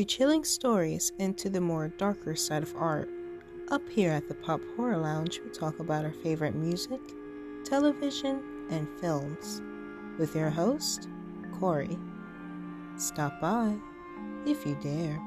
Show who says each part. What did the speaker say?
Speaker 1: To chilling stories and to the more darker side of art. Up here at the Pop Horror Lounge, we talk about our favorite music, television, and films with your host, Corey. Stop by if you dare.